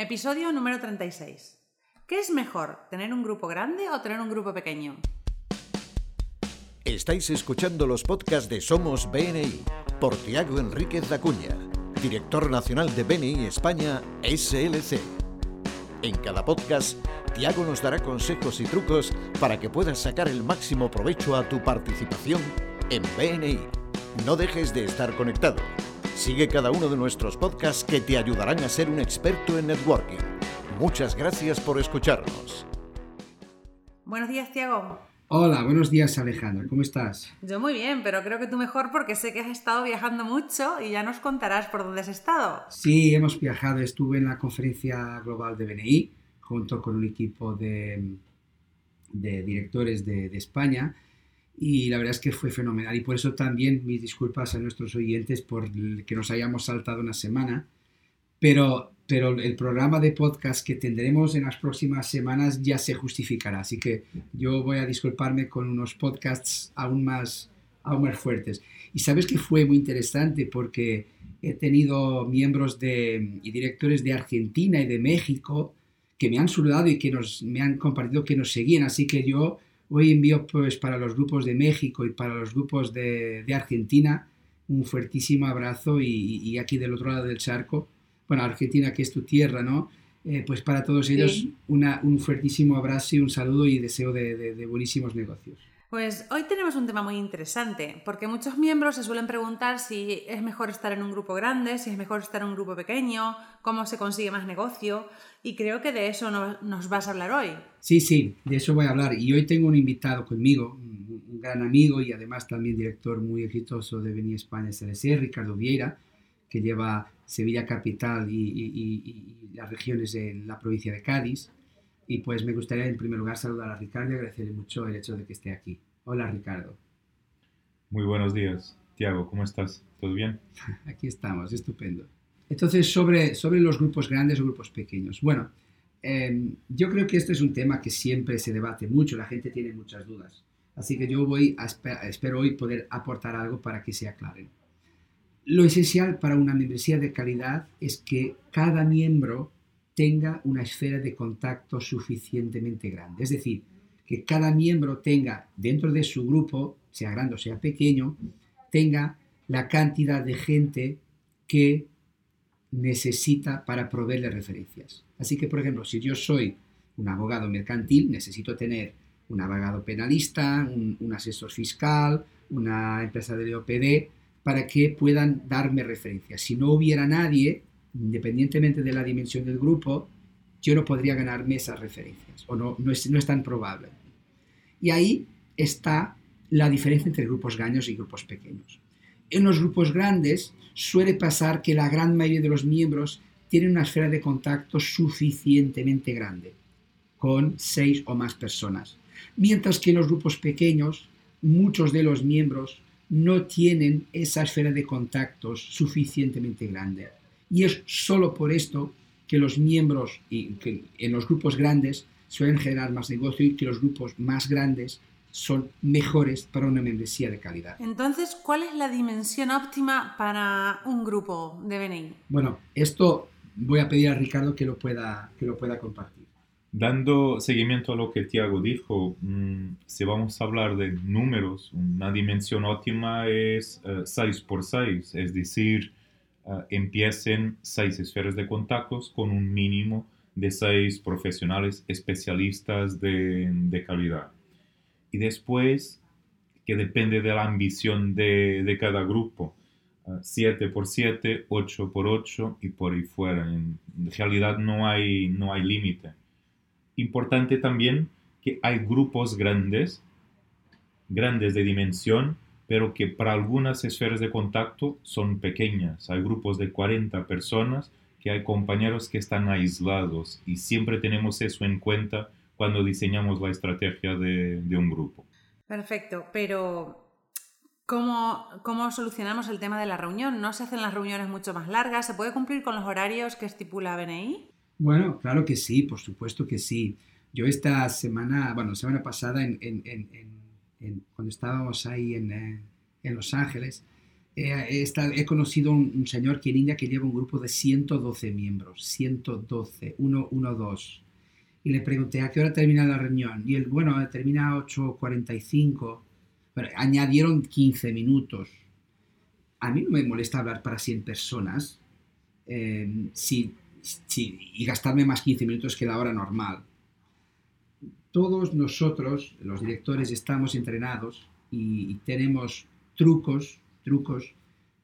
Episodio número 36. ¿Qué es mejor, tener un grupo grande o tener un grupo pequeño? Estáis escuchando los podcasts de Somos BNI por Tiago Enríquez Dacuña, director nacional de BNI España SLC. En cada podcast, Tiago nos dará consejos y trucos para que puedas sacar el máximo provecho a tu participación en BNI. No dejes de estar conectado. Sigue cada uno de nuestros podcasts que te ayudarán a ser un experto en networking. Muchas gracias por escucharnos. Buenos días, Tiago. Hola, buenos días Alejandra, ¿cómo estás? Yo muy bien, pero creo que tú mejor porque sé que has estado viajando mucho y ya nos contarás por dónde has estado. Sí, hemos viajado, estuve en la conferencia global de BNI junto con un equipo de, de directores de, de España y la verdad es que fue fenomenal. Y por eso también mis disculpas a nuestros oyentes por que nos hayamos saltado una semana, pero, pero el programa de podcast que tendremos en las próximas semanas ya se justificará, así que yo voy a disculparme con unos podcasts aún más, aún más fuertes. Y sabes que fue muy interesante porque he tenido miembros de, y directores de Argentina y de México que me han saludado y que nos, me han compartido que nos seguían, así que yo Hoy envío pues para los grupos de México y para los grupos de, de Argentina un fuertísimo abrazo y, y, aquí del otro lado del charco, bueno, Argentina que es tu tierra, ¿no? Eh, pues para todos ellos Sí. una, un fuertísimo abrazo y un saludo y deseo de, de, de buenísimos negocios. Pues hoy tenemos un tema muy interesante, porque muchos miembros se suelen preguntar si es mejor estar en un grupo grande, si es mejor estar en un grupo pequeño, cómo se consigue más negocio, y creo que de eso no- nos vas a hablar hoy. Sí, sí, de eso voy a hablar. Y hoy tengo un invitado conmigo, un, gran amigo y además también director muy exitoso de Beni España SLC, Ricardo Vieira, que lleva Sevilla Capital y- y las regiones en la provincia de Cádiz. Y pues me gustaría en primer lugar saludar a Ricardo y agradecerle mucho el hecho de que esté aquí. Hola Ricardo, Muy buenos días, Tiago, ¿cómo estás? ¿Todo bien? aquí estamos, estupendo. Entonces, sobre, sobre los grupos grandes o grupos pequeños. Bueno, eh, yo creo que este es un tema que siempre se debate mucho, la gente tiene muchas dudas. Así que yo voy a espe- espero hoy poder aportar algo para que se aclaren. Lo esencial para una membresía de calidad es que cada miembro tenga una esfera de contacto suficientemente grande. Es decir, que cada miembro tenga dentro de su grupo, sea grande o sea pequeño, tenga la cantidad de gente que necesita para proveerle referencias. Así que, por ejemplo, si yo soy un abogado mercantil, necesito tener un abogado penalista, un, asesor fiscal, una empresa de OPD, para que puedan darme referencias. Si no hubiera nadie, independientemente de la dimensión del grupo, yo no podría ganarme esas referencias, o no, no, es, no es tan probable. Y ahí está la diferencia entre grupos grandes y grupos pequeños. En los grupos grandes suele pasar que la gran mayoría de los miembros tienen una esfera de contacto suficientemente grande, con seis o más personas. Mientras que en los grupos pequeños, muchos de los miembros no tienen esa esfera de contactos suficientemente grande. Y es solo por esto que los miembros y que en los grupos grandes suelen generar más negocio y que los grupos más grandes son mejores para una membresía de calidad. Entonces, ¿cuál es la dimensión óptima para un grupo de BNI? Bueno, esto voy a pedir a Ricardo que lo pueda, que lo pueda compartir. Dando seguimiento a lo que Tiago dijo, mm, si vamos a hablar de números, una dimensión óptima es eh, 6 por 6, es decir, eh, empiecen 6 esferas de contactos con un mínimo de 6 profesionales especialistas de, de calidad. Y después, que depende de la ambición de, de cada grupo, 7 por 7, 8 por 8 y por ahí fuera. En realidad no hay, no hay límite. Importante también que hay grupos grandes, grandes de dimensión, pero que para algunas esferas de contacto son pequeñas. Hay grupos de 40 personas que hay compañeros que están aislados y siempre tenemos eso en cuenta cuando diseñamos la estrategia de, de un grupo. Perfecto, pero ¿cómo, ¿cómo solucionamos el tema de la reunión? ¿No se hacen las reuniones mucho más largas? ¿Se puede cumplir con los horarios que estipula BNI? Bueno, claro que sí, por supuesto que sí. Yo esta semana, bueno, semana pasada, en, en- en- en- cuando estábamos ahí en, eh, en Los Ángeles, he, he conocido un, un, señor que en India que lleva un grupo de 112 miembros, 112, 1, 1, 2. Y le pregunté a qué hora termina la reunión. Y él, bueno, termina a 8.45. Pero añadieron 15 minutos. A mí no me molesta hablar para 100 personas eh, si, si, y gastarme más 15 minutos que la hora normal. Todos nosotros, los directores, estamos entrenados y, tenemos trucos trucos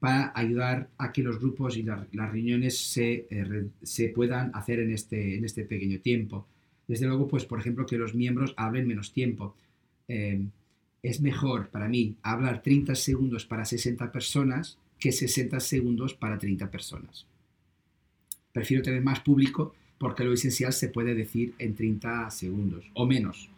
para ayudar a que los grupos y la, las reuniones se, eh, se, puedan hacer en este, en este pequeño tiempo. Desde luego, pues por ejemplo, que los miembros hablen menos tiempo. Eh, es mejor para mí hablar 30 segundos para 60 personas que 60 segundos para 30 personas. Prefiero tener más público porque lo esencial se puede decir en 30 segundos o menos.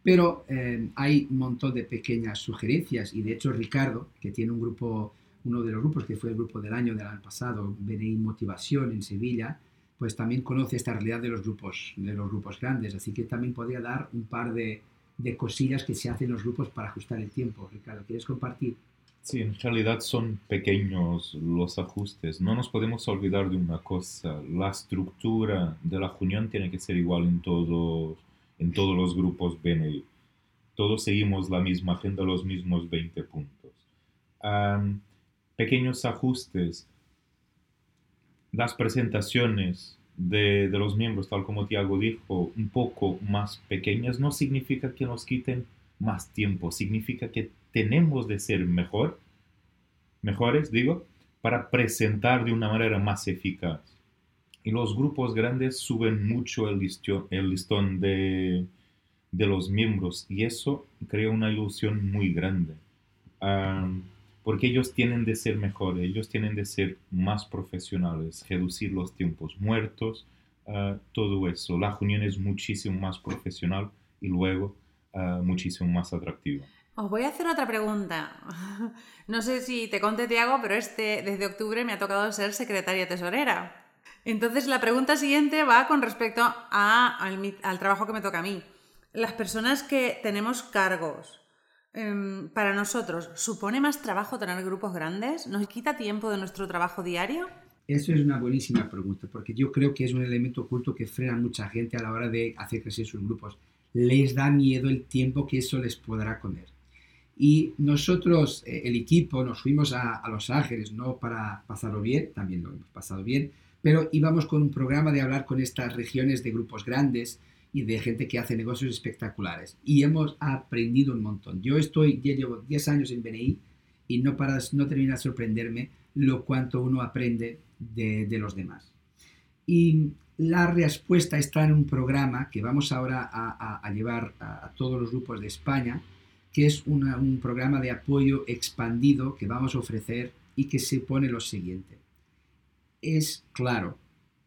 Pero eh, hay un montón de pequeñas sugerencias y de hecho Ricardo, que tiene un grupo, uno de los grupos que fue el grupo del año del año pasado, BNI Motivación en Sevilla, pues también conoce esta realidad de los grupos, de los grupos grandes, así que también podría dar un par de, de cosillas que se hacen en los grupos para ajustar el tiempo. Ricardo, ¿quieres compartir? Sí, en realidad son pequeños los ajustes. No nos podemos olvidar de una cosa. La estructura de la reunión tiene que ser igual en todos en todos los grupos BNI. Todos seguimos la misma agenda, los mismos 20 puntos. pequeños ajustes. Las presentaciones de, de, los miembros, tal como Tiago dijo, un poco más pequeñas, no significa que nos quiten más tiempo, significa que tenemos de ser mejor, mejores, digo, para presentar de una manera más eficaz y los grupos grandes suben mucho el listón, el listón de, de, los miembros y eso crea una ilusión muy grande. porque ellos tienen de ser mejores, ellos tienen de ser más profesionales, reducir los tiempos muertos, uh, todo eso. La reunión es muchísimo más profesional y luego uh, muchísimo más atractiva. Os voy a hacer otra pregunta. No sé si te conté, Tiago, pero este, desde octubre me ha tocado ser secretaria tesorera. Entonces, la pregunta siguiente va con respecto al, trabajo que me toca a mí. Las personas que tenemos cargos, em, para nosotros, ¿supone más trabajo tener grupos grandes? ¿Nos quita tiempo de nuestro trabajo diario? Eso es una buenísima pregunta, porque yo creo que es un elemento oculto que frena a mucha gente a la hora de hacer crecer sus grupos. Les da miedo el tiempo que eso les podrá comer. Y nosotros, eh, el equipo, nos fuimos a, a Los Ángeles, no para pasarlo bien, también lo hemos pasado bien, pero íbamos con un programa de hablar con estas regiones de grupos grandes y de gente que hace negocios espectaculares. Y hemos aprendido un montón. Yo estoy, ya llevo 10 años en BNI y no, para, no termina de sorprenderme lo cuanto uno aprende de, de los demás. Y la respuesta está en un programa que vamos ahora a, a, llevar a, a, todos los grupos de España, que es un programa de apoyo expandido que vamos a ofrecer y que se pone lo siguiente es claro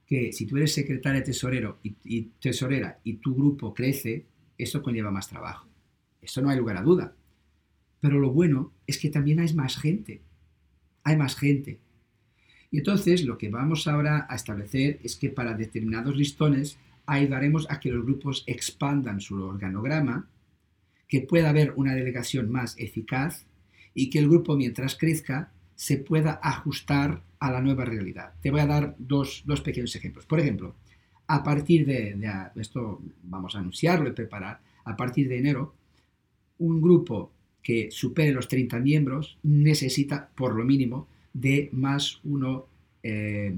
que si tú eres secretaria tesorero y, tesorera y tu grupo crece, eso conlleva más trabajo. Eso no hay lugar a duda. Pero lo bueno es que también hay más gente. Hay más gente. Y entonces lo que vamos ahora a establecer es que para determinados listones ayudaremos a que los grupos expandan su organograma, que pueda haber una delegación más eficaz y que el grupo mientras crezca se pueda ajustar a la nueva realidad. Te voy a dar dos, dos pequeños ejemplos. Por ejemplo, a partir de, esto vamos a anunciarlo y preparar, a partir de enero, un grupo que supere los 30 miembros necesita por lo mínimo de más uno eh,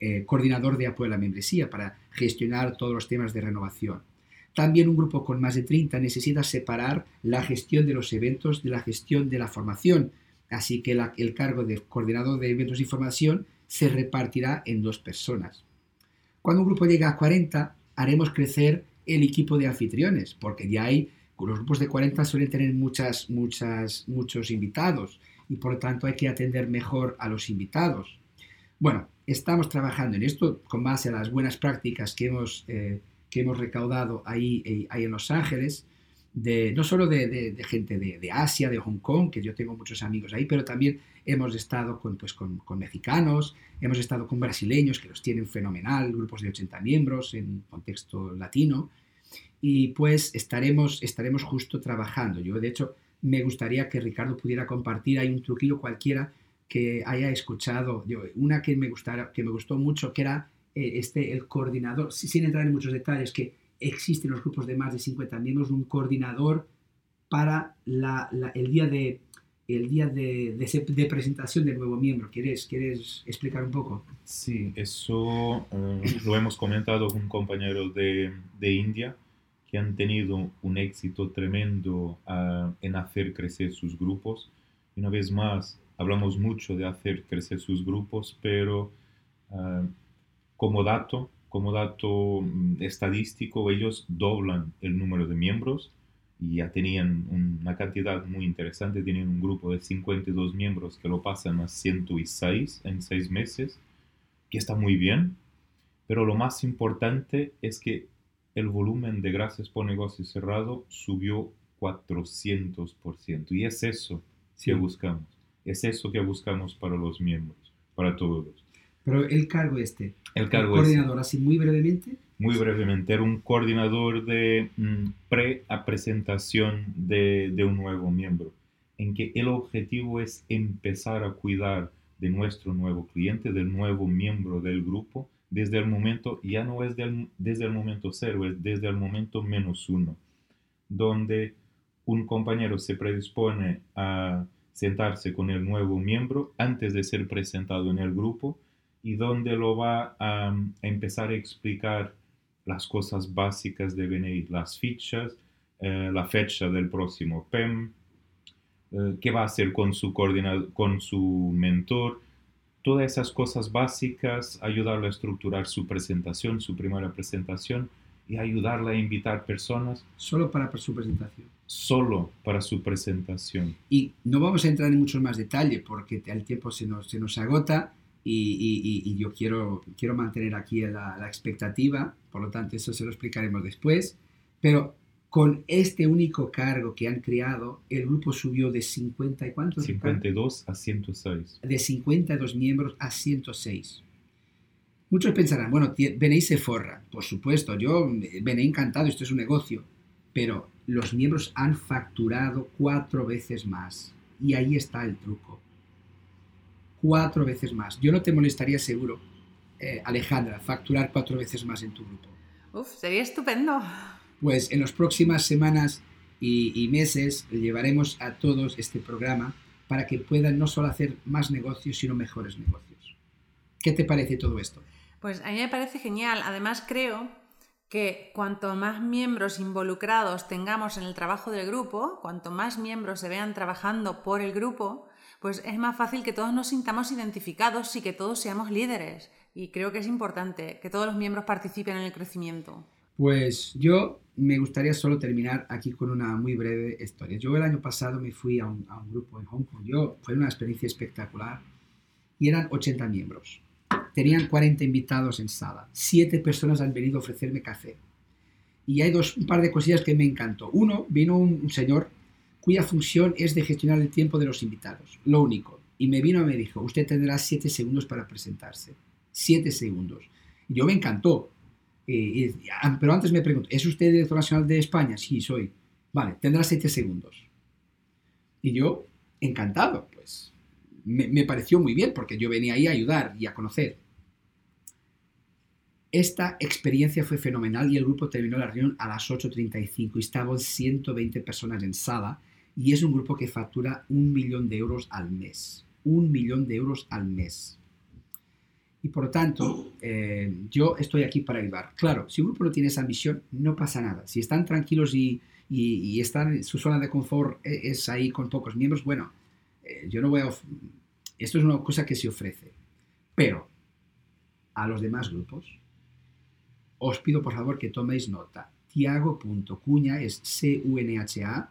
eh, coordinador de apoyo a la membresía para gestionar todos los temas de renovación. También un grupo con más de 30 necesita separar la gestión de los eventos de la gestión de la formación, Así que el cargo de coordinador de eventos y formación se repartirá en dos personas. Cuando un grupo llega a 40, haremos crecer el equipo de anfitriones, porque ya hay, los grupos de 40 suelen tener muchas, muchas, muchos invitados y por lo tanto hay que atender mejor a los invitados. Bueno, estamos trabajando en esto con base a las buenas prácticas que hemos, eh, que hemos recaudado ahí, eh, ahí en Los Ángeles no solo de, gente de, Asia, de Hong Kong, que yo tengo muchos amigos ahí, pero también hemos estado con, pues, con, mexicanos, hemos estado con brasileños que los tienen fenomenal, grupos de 80 miembros en contexto latino, y pues estaremos, estaremos justo trabajando. Yo, de hecho, me gustaría que Ricardo pudiera compartir. Hay un truquillo cualquiera que haya escuchado. Yo, una que me, gustara, que me gustó mucho, que era eh, este, el coordinador, sin entrar en muchos detalles, que existen los grupos de más de 50 miembros, un coordinador para el día de el día de, de, presentación del nuevo miembro. ¿Quieres, ¿Quieres explicar un poco? Sí, eso eh, lo hemos comentado con compañeros de, de, India que han tenido un éxito tremendo ah, en hacer crecer sus grupos. Una vez más, hablamos mucho de hacer crecer sus grupos, pero uh, como dato, como dato mm, estadístico, ellos doblan el número de miembros y ya tenían una cantidad muy interesante, tienen un grupo de 52 miembros que lo pasan a 106 en seis meses, que está muy bien, pero lo más importante es que el volumen de gracias por negocio cerrado subió 400%. Y es eso que buscamos. Es eso que buscamos para los miembros, para todos. Pero el cargo este, el cargo coordinador, así muy brevemente. Muy brevemente, era un coordinador de mm, pre-presentación de, de un nuevo miembro, en que el objetivo es empezar a cuidar de nuestro nuevo cliente, del nuevo miembro del grupo, desde el momento, ya no es desde el momento cero, es desde el momento menos uno, donde un compañero se predispone a sentarse con el nuevo miembro antes de ser presentado en el grupo y donde lo va a, empezar a explicar las cosas básicas de BNI, las fichas, eh, la fecha del próximo PEM, eh, qué va a hacer con su, con su mentor, todas esas cosas básicas, ayudarle a estructurar su presentación, su primera presentación y ayudarle a invitar personas. Solo para su presentación. Solo para su presentación. Y no vamos a entrar en muchos más detalles porque el tiempo se nos, se nos agota y, y, yo quiero, quiero mantener aquí la, la, expectativa, por lo tanto eso se lo explicaremos después. Pero con este único cargo que han creado, el grupo subió de 50 y cuántos? 52 a 106. De 52 miembros a 106. Muchos pensarán, bueno, venéis se forra. Por supuesto, yo venéis encantado, esto es un negocio. Pero los miembros han facturado cuatro veces más. Y ahí está el truco. Cuatro veces más. Yo no te molestaría seguro, eh, Alejandra, facturar cuatro veces más en tu grupo. Uf, sería estupendo. Pues en las próximas semanas y, y meses llevaremos a todos este programa para que puedan no solo hacer más negocios, sino mejores negocios. ¿Qué te parece todo esto? Pues a mí me parece genial. Además creo que cuanto más miembros involucrados tengamos en el trabajo del grupo, cuanto más miembros se vean trabajando por el grupo, pues es más fácil que todos nos sintamos identificados y que todos seamos líderes. Y creo que es importante que todos los miembros participen en el crecimiento. Pues yo me gustaría solo terminar aquí con una muy breve historia. Yo el año pasado me fui a un, grupo en Hong Kong. Yo, fue una experiencia espectacular y eran 80 miembros. Tenían 40 invitados en sala. Siete personas han venido a ofrecerme café. Y hay dos, un par de cosillas que me encantó. Uno, vino un, señor cuya función es de gestionar el tiempo de los invitados. Lo único. Y me vino y me dijo, usted tendrá siete segundos para presentarse. Siete segundos. Y yo me encantó. Eh, ah, pero antes me pregunto, ¿es usted director nacional de España? Sí, soy. Vale, tendrá siete segundos. Y yo, encantado, pues. Me, me, pareció muy bien porque yo venía ahí a ayudar y a conocer. Esta experiencia fue fenomenal y el grupo terminó la reunión a las 8.35 y estaban 120 personas en sala y es un grupo que factura un millón de euros al mes. Un millón de euros al mes. Y por lo tanto, eh, yo estoy aquí para ayudar. Claro, si un grupo no tiene esa ambición, no pasa nada. Si están tranquilos y, y, están, su zona de confort e, es ahí con pocos miembros, bueno, eh, yo no voy a... Esto es una cosa que se ofrece. Pero a los demás grupos, os pido por favor que toméis nota. Tiago.cuña es C-U-N-H-A,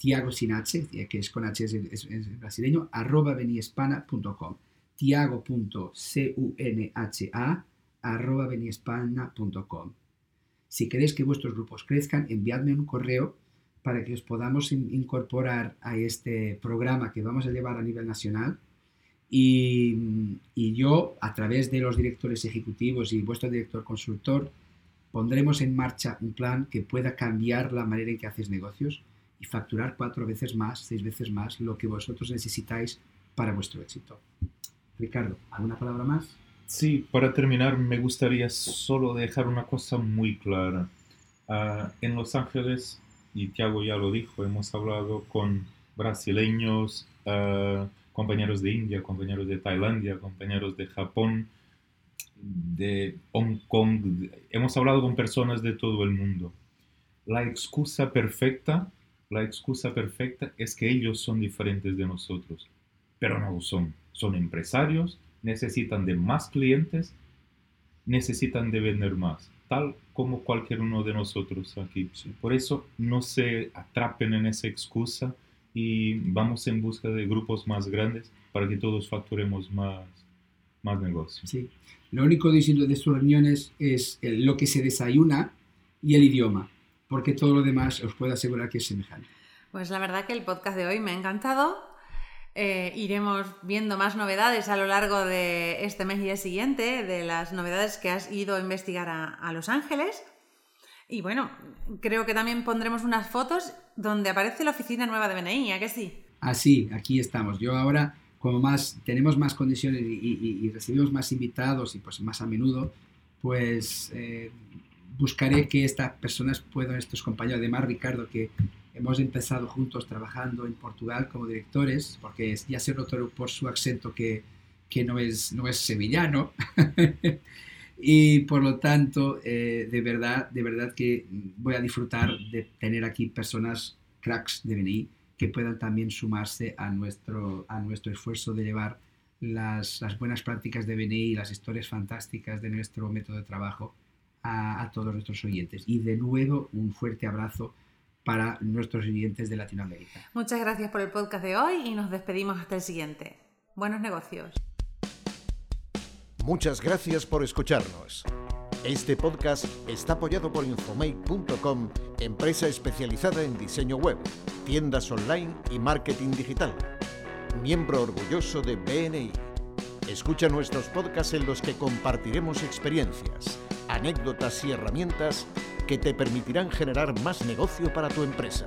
Tiago sin H, que es con H, es, brasileño, arroba beniespana.com. Tiago.cunha arroba beniespana.com. Si queréis que vuestros grupos crezcan, enviadme un correo para que os podamos incorporar a este programa que vamos a llevar a nivel nacional y, yo, a través de los directores ejecutivos y vuestro director consultor, pondremos en marcha un plan que pueda cambiar la manera en que haces negocios y facturar cuatro veces más, seis veces más lo que vosotros necesitáis para vuestro éxito. Ricardo, ¿alguna palabra más? Sí, para terminar me gustaría solo dejar una cosa muy clara. Ah, en Los Ángeles, y Tiago ya lo dijo, hemos hablado con brasileños, ah, compañeros de India, compañeros de Tailandia, compañeros de Japón, de Hong Kong, hemos hablado con personas de todo el mundo. La excusa perfecta, la excusa perfecta es que ellos son diferentes de nosotros, pero no lo son. Son empresarios, necesitan de más clientes, necesitan de vender más, tal como cualquier uno de nosotros aquí. Por eso no se atrapen en esa excusa y vamos en busca de grupos más grandes para que todos facturemos más, más negocios. Sí. Lo único distinto de sus reuniones es lo que se desayuna y el idioma, porque todo lo demás os puedo asegurar que es semejante. Pues la verdad que el podcast de hoy me ha encantado. Eh, iremos viendo más novedades a lo largo de este mes y el siguiente, de las novedades que has ido a investigar a, a Los Ángeles. Y bueno, creo que también pondremos unas fotos donde aparece la oficina nueva de BNI, ¿a que sí? Así, ah, aquí estamos. Yo ahora como más tenemos más condiciones y, recibimos más invitados y pues más a menudo, pues eh, buscaré que estas personas puedan, estos compañeros, además Ricardo, que hemos empezado juntos trabajando en Portugal como directores, porque ya se notó por su acento que, que no, es, no es sevillano. y por lo tanto, eh, de, verdad, de verdad que voy a disfrutar de tener aquí personas cracks de BNI que puedan también sumarse a nuestro, a nuestro esfuerzo de llevar las, buenas prácticas de BNI y las historias fantásticas de nuestro método de trabajo a, a, todos nuestros oyentes. Y de nuevo, un fuerte abrazo para nuestros oyentes de Latinoamérica. Muchas gracias por el podcast de hoy y nos despedimos hasta el siguiente. Buenos negocios. Muchas gracias por escucharnos. Este podcast está apoyado por Infomake.com, empresa especializada en diseño web, tiendas online y marketing digital. Miembro orgulloso de BNI. Escucha nuestros podcasts en los que compartiremos experiencias, anécdotas y herramientas que te permitirán generar más negocio para tu empresa.